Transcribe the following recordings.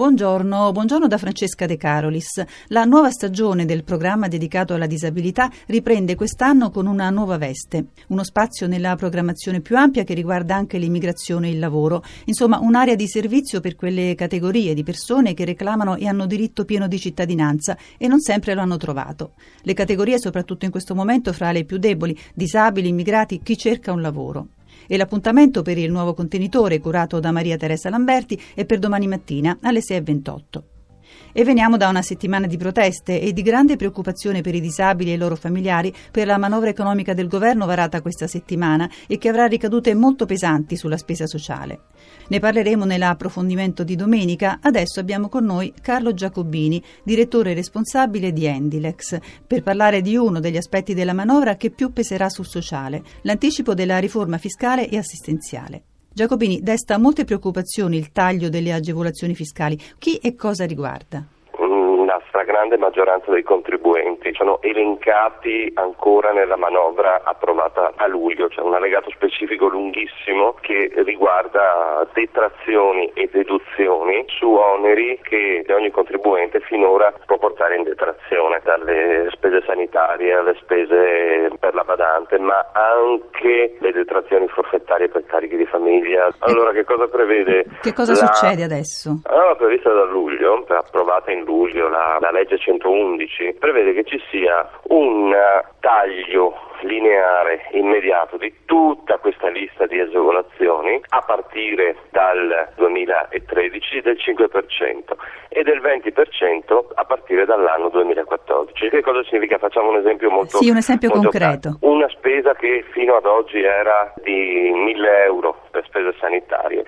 Buongiorno, buongiorno da Francesca De Carolis. La nuova stagione del programma dedicato alla disabilità riprende quest'anno con una nuova veste, uno spazio nella programmazione più ampia che riguarda anche l'immigrazione e il lavoro, insomma un'area di servizio per quelle categorie di persone che reclamano e hanno diritto pieno di cittadinanza e non sempre lo hanno trovato. Le categorie soprattutto in questo momento fra le più deboli, disabili, immigrati, chi cerca un lavoro e l'appuntamento per il nuovo contenitore curato da Maria Teresa Lamberti è per domani mattina alle 6.28. E veniamo da una settimana di proteste e di grande preoccupazione per i disabili e i loro familiari per la manovra economica del governo varata questa settimana e che avrà ricadute molto pesanti sulla spesa sociale. Ne parleremo nell'approfondimento di domenica. Adesso abbiamo con noi Carlo Giacobini, direttore responsabile di Endilex, per parlare di uno degli aspetti della manovra che più peserà sul sociale, l'anticipo della riforma fiscale e assistenziale. Giacobini desta molte preoccupazioni il taglio delle agevolazioni fiscali. Chi e cosa riguarda? La stragrande maggioranza dei contribuenti sono elencati ancora nella manovra approvata a luglio, c'è un allegato specifico lunghissimo che riguarda detrazioni e deduzioni su oneri che ogni contribuente finora può portare in detrazione, dalle spese sanitarie alle spese per la badante, ma anche le detrazioni forfettarie per carichi di famiglia. Allora che cosa prevede? Che cosa la... succede adesso? Allora, prevista da luglio, approvata in luglio la, la legge 111, prevede che ci sia un taglio lineare immediato di tutta questa lista di agevolazioni a partire dal 2013 del 5% e del 20% a partire dall'anno 2014. Che cosa significa? Facciamo un esempio molto Sì, un esempio concreto. Prato. Una spesa che fino ad oggi era di 1000 euro per spese sanitarie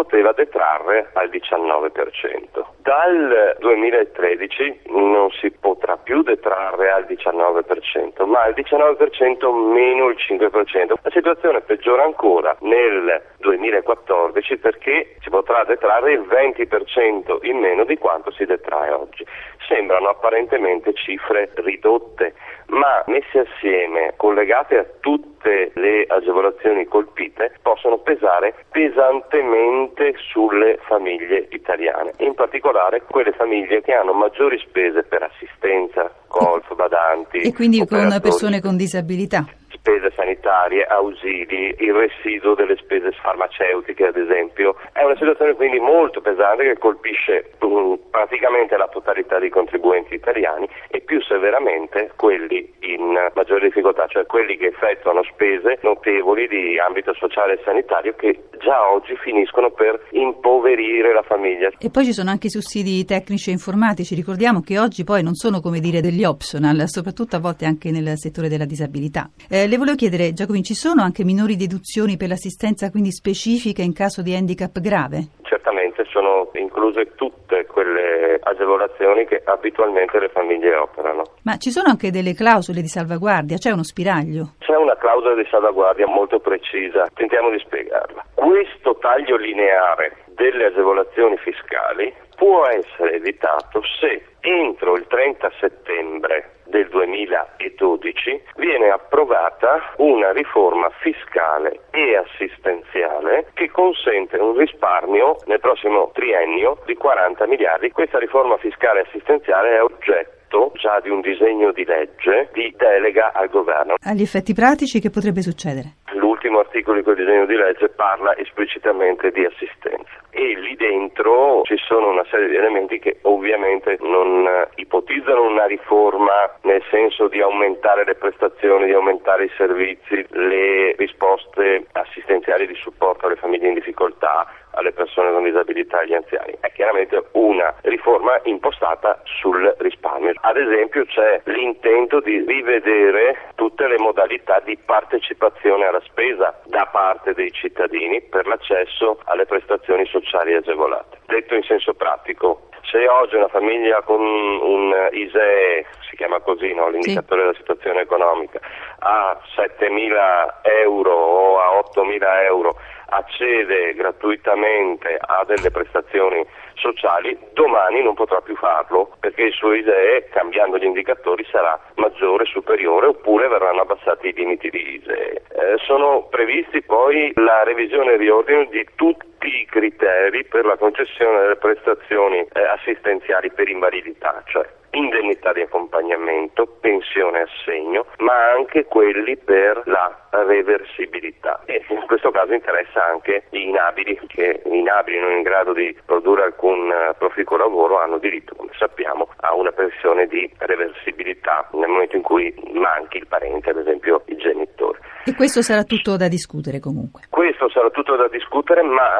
poteva detrarre al 19%. Dal 2013 non si potrà più detrarre al 19%, ma al 19% meno il 5%. La situazione peggiora ancora nel 2014 perché si potrà detrarre il 20% in meno di quanto si detrae oggi. Sembrano apparentemente cifre ridotte, ma messe assieme, collegate a tutte le agevolazioni colpite, possono pesare pesantemente sulle famiglie italiane, in particolare quelle famiglie che hanno maggiori spese per assistenza, golf, badanti. E quindi con persone con disabilità spese sanitarie, ausili, il residuo delle spese farmaceutiche ad esempio. È una situazione quindi molto pesante che colpisce um, praticamente la totalità dei contribuenti italiani e più severamente quelli in maggiore difficoltà, cioè quelli che effettuano spese notevoli di ambito sociale e sanitario che già oggi finiscono per impoverire la famiglia. E poi ci sono anche i sussidi tecnici e informatici, ricordiamo che oggi poi non sono come dire degli optional, soprattutto a volte anche nel settore della disabilità. Eh, le volevo chiedere, Giacomini, ci sono anche minori deduzioni per l'assistenza quindi specifica in caso di handicap grave? Certamente sono incluse tutte quelle agevolazioni che abitualmente le famiglie operano. Ma ci sono anche delle clausole di salvaguardia, c'è uno spiraglio? C'è una clausola di salvaguardia molto precisa, tentiamo di spiegarla. Questo taglio lineare delle agevolazioni fiscali può essere evitato se entro il 30 settembre del 2012 viene approvata una riforma fiscale e assistenziale che consente un risparmio nel prossimo triennio di 40 miliardi. Questa riforma fiscale e assistenziale è oggetto già di un disegno di legge di delega al governo. Agli effetti pratici che potrebbe succedere? L'ultimo articolo di quel disegno di legge parla esplicitamente di assistenza. E lì dentro ci sono una serie di elementi che ovviamente non eh, ipotizzano una riforma nel senso di aumentare le prestazioni, di aumentare i servizi, le risposte assistenziali di supporto alle famiglie in difficoltà, alle persone con disabilità e agli anziani. È chiaramente una riforma impostata sul risparmio. Ad esempio c'è l'intento di rivedere tutte le modalità di partecipazione alla spesa da parte dei cittadini per l'accesso alle prestazioni sociali agevolate. Detto in senso pratico, se oggi una famiglia con un ISEE, si chiama così, no? l'indicatore sì. della situazione economica, ha 7.000 euro o a 8.000 euro accede gratuitamente a delle prestazioni sociali, domani non potrà più farlo perché il suo ISEE, cambiando gli indicatori, sarà maggiore, superiore oppure verranno abbassati i limiti di ISEE. Eh, sono previsti poi la revisione e riordino di tutti i criteri per la concessione delle prestazioni eh, assistenziali per invalidità, cioè indennità di accompagnamento, pensione assegno, ma anche quelli per la reversibilità e in questo caso interessa anche gli inabili che inabili non in grado di produrre alcun eh, proficuo lavoro hanno diritto, come sappiamo, a una pensione di reversibilità nel momento in cui manchi il parente, ad esempio il genitore. E questo sarà tutto da discutere comunque. Questo sarà tutto da discutere, ma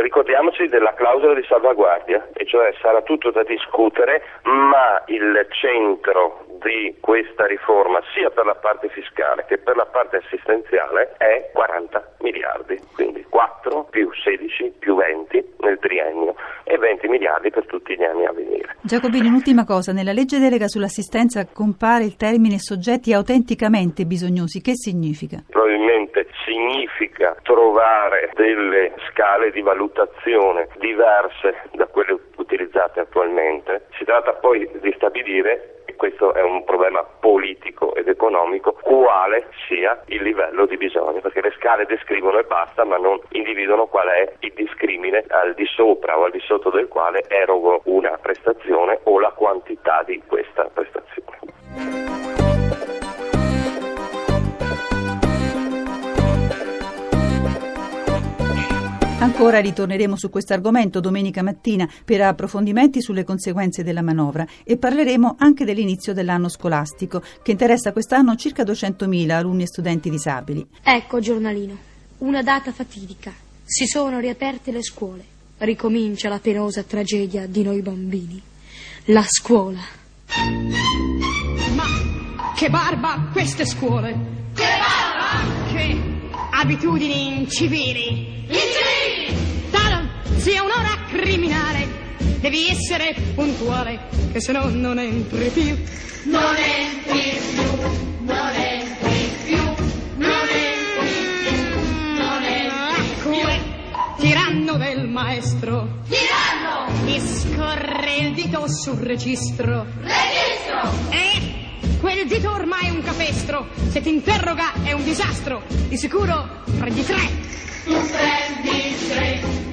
ricordiamoci della clausola di salvaguardia, e cioè sarà tutto da discutere, ma il centro di questa riforma sia per la parte fiscale che per la parte assistenziale è 40 miliardi, quindi 4 più 16 più 20 nel triennio e 20 miliardi per tutti gli anni a venire. Giacobini, un'ultima cosa, nella legge delega sull'assistenza compare il termine soggetti autenticamente bisognosi, che significa? Significa trovare delle scale di valutazione diverse da quelle utilizzate attualmente. Si tratta poi di stabilire questo è un problema politico ed economico, quale sia il livello di bisogno, perché le scale descrivono e basta, ma non individuano qual è il discrimine al di sopra o al di sotto del quale erogo una prestazione o la quantità di questa prestazione. Ancora ritorneremo su questo argomento domenica mattina per approfondimenti sulle conseguenze della manovra e parleremo anche dell'inizio dell'anno scolastico che interessa quest'anno circa 200.000 alunni e studenti disabili. Ecco giornalino, una data fatidica. Si sono riaperte le scuole. Ricomincia la penosa tragedia di noi bambini. La scuola. Ma che barba queste scuole! Che barba! Che abitudini incivili! Sia un'ora criminale, devi essere puntuale, che se no non entri più. Non entri più, non entri più, non entri più, non entri più. Tiranno del maestro. Tiranno! Mi scorre il dito sul registro. Registro! E quel dito ormai è un capestro. Se ti interroga è un disastro. Di sicuro prendi tre. Tu prendi tre.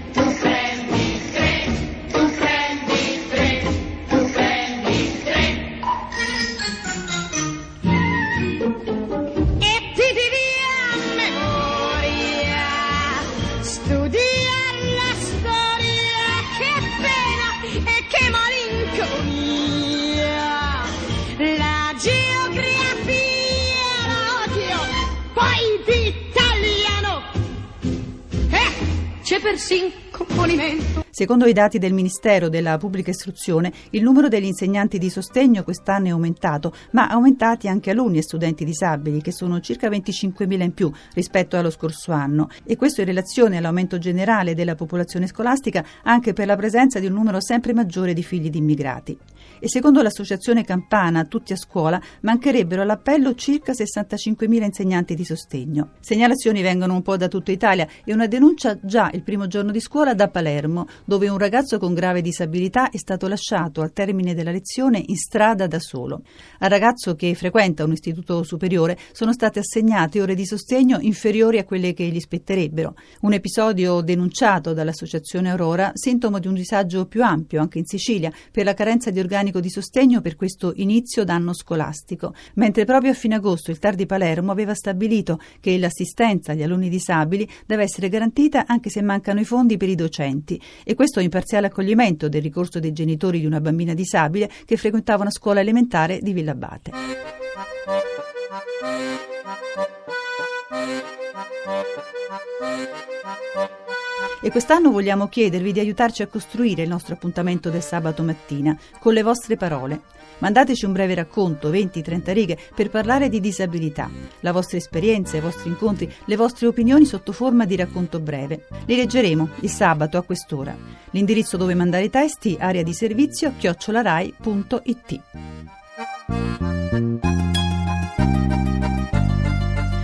sin componimento. Secondo i dati del Ministero della Pubblica Istruzione, il numero degli insegnanti di sostegno quest'anno è aumentato, ma aumentati anche alunni e studenti disabili, che sono circa 25.000 in più rispetto allo scorso anno. E questo in relazione all'aumento generale della popolazione scolastica, anche per la presenza di un numero sempre maggiore di figli di immigrati. E secondo l'associazione Campana Tutti a Scuola mancherebbero all'appello circa 65.000 insegnanti di sostegno. Segnalazioni vengono un po' da tutta Italia e una denuncia già il primo giorno di scuola da Palermo, dove un ragazzo con grave disabilità è stato lasciato al termine della lezione in strada da solo. Al ragazzo che frequenta un istituto superiore sono state assegnate ore di sostegno inferiori a quelle che gli spetterebbero. Un episodio denunciato dall'associazione Aurora, sintomo di un disagio più ampio anche in Sicilia per la carenza di organico di sostegno per questo inizio d'anno scolastico, mentre proprio a fine agosto il TAR di Palermo aveva stabilito che l'assistenza agli alunni disabili deve essere garantita anche se mancano i fondi per i docenti e questo in parziale accoglimento del ricorso dei genitori di una bambina disabile che frequentava una scuola elementare di Villabate. E quest'anno vogliamo chiedervi di aiutarci a costruire il nostro appuntamento del sabato mattina con le vostre parole. Mandateci un breve racconto, 20-30 righe, per parlare di disabilità, la vostra esperienza, i vostri incontri, le vostre opinioni sotto forma di racconto breve. Li leggeremo il sabato a quest'ora. L'indirizzo dove mandare i testi, area di servizio, chiocciolarai.it.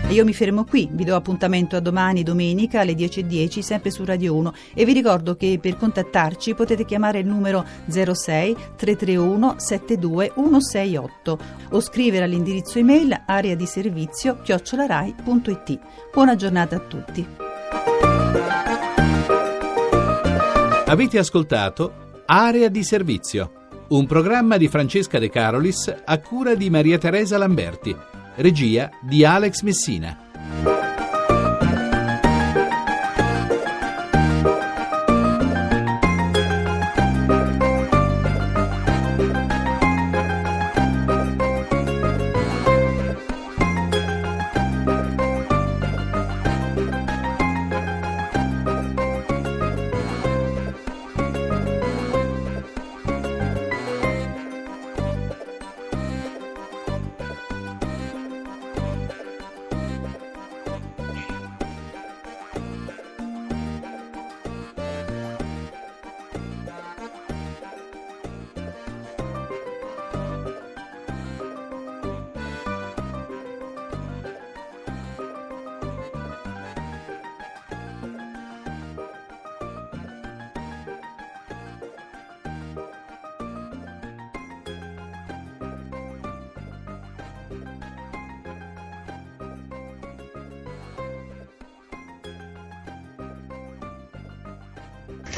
E io mi fermo qui, vi do appuntamento a domani domenica alle 10.10 sempre su Radio 1 e vi ricordo che per contattarci potete chiamare il numero 06 331 72 168 o scrivere all'indirizzo email area di servizio chiocciolarai.it. Buona giornata a tutti. Avete ascoltato Area di servizio, un programma di Francesca De Carolis a cura di Maria Teresa Lamberti, regia di Alex Messina.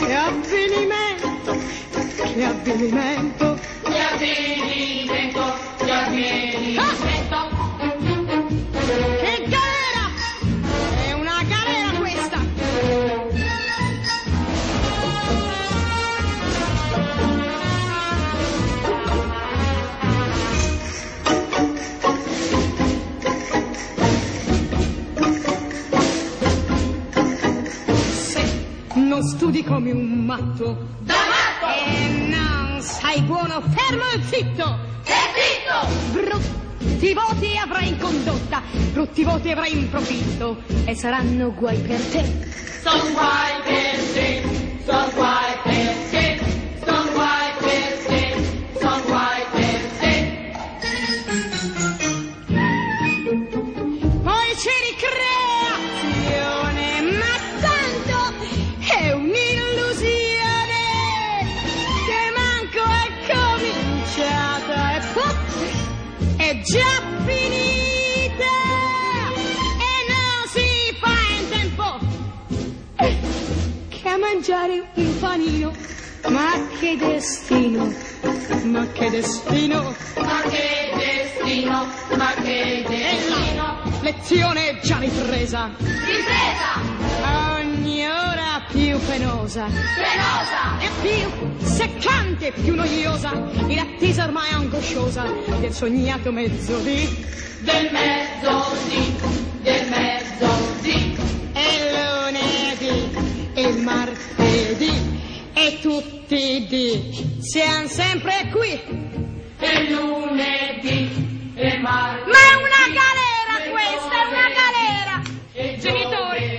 Che avvenimento, che avvenimento. Che avvenimento, studi come un matto Da matto. e non sei buono, fermo e zitto! E zitto. Brutti voti avrai in condotta, brutti voti avrai in profitto e saranno guai per te. Mangiare un panino. Ma che destino, ma che destino. Ma che destino, ma che destino. Lezione già ripresa, Ripresa. ogni ora più penosa Penosa. e più seccante, più noiosa, in attesa ormai angosciosa del sognato mezzodì. Del mezzodì. Del mezzodì. Sempre qui. E lunedì. E martedì. Ma è una galera questa, è una galera! E Genitori.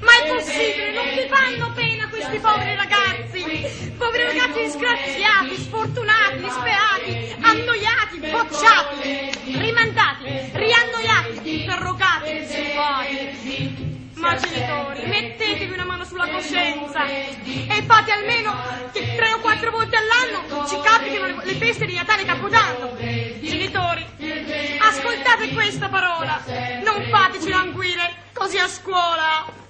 Ma è possibile, non vi fanno pena questi poveri ragazzi? Poveri ragazzi disgraziati, sfortunati, disperati, annoiati, bocciati, rimandati, riannoiati, interrogati. Ma genitori, mettetevi una mano sulla coscienza e fate almeno che tre o quattro volte all'anno ci capitino le, le feste di Natale e Capodanno. Genitori, ascoltate questa parola, non fateci languire così a scuola.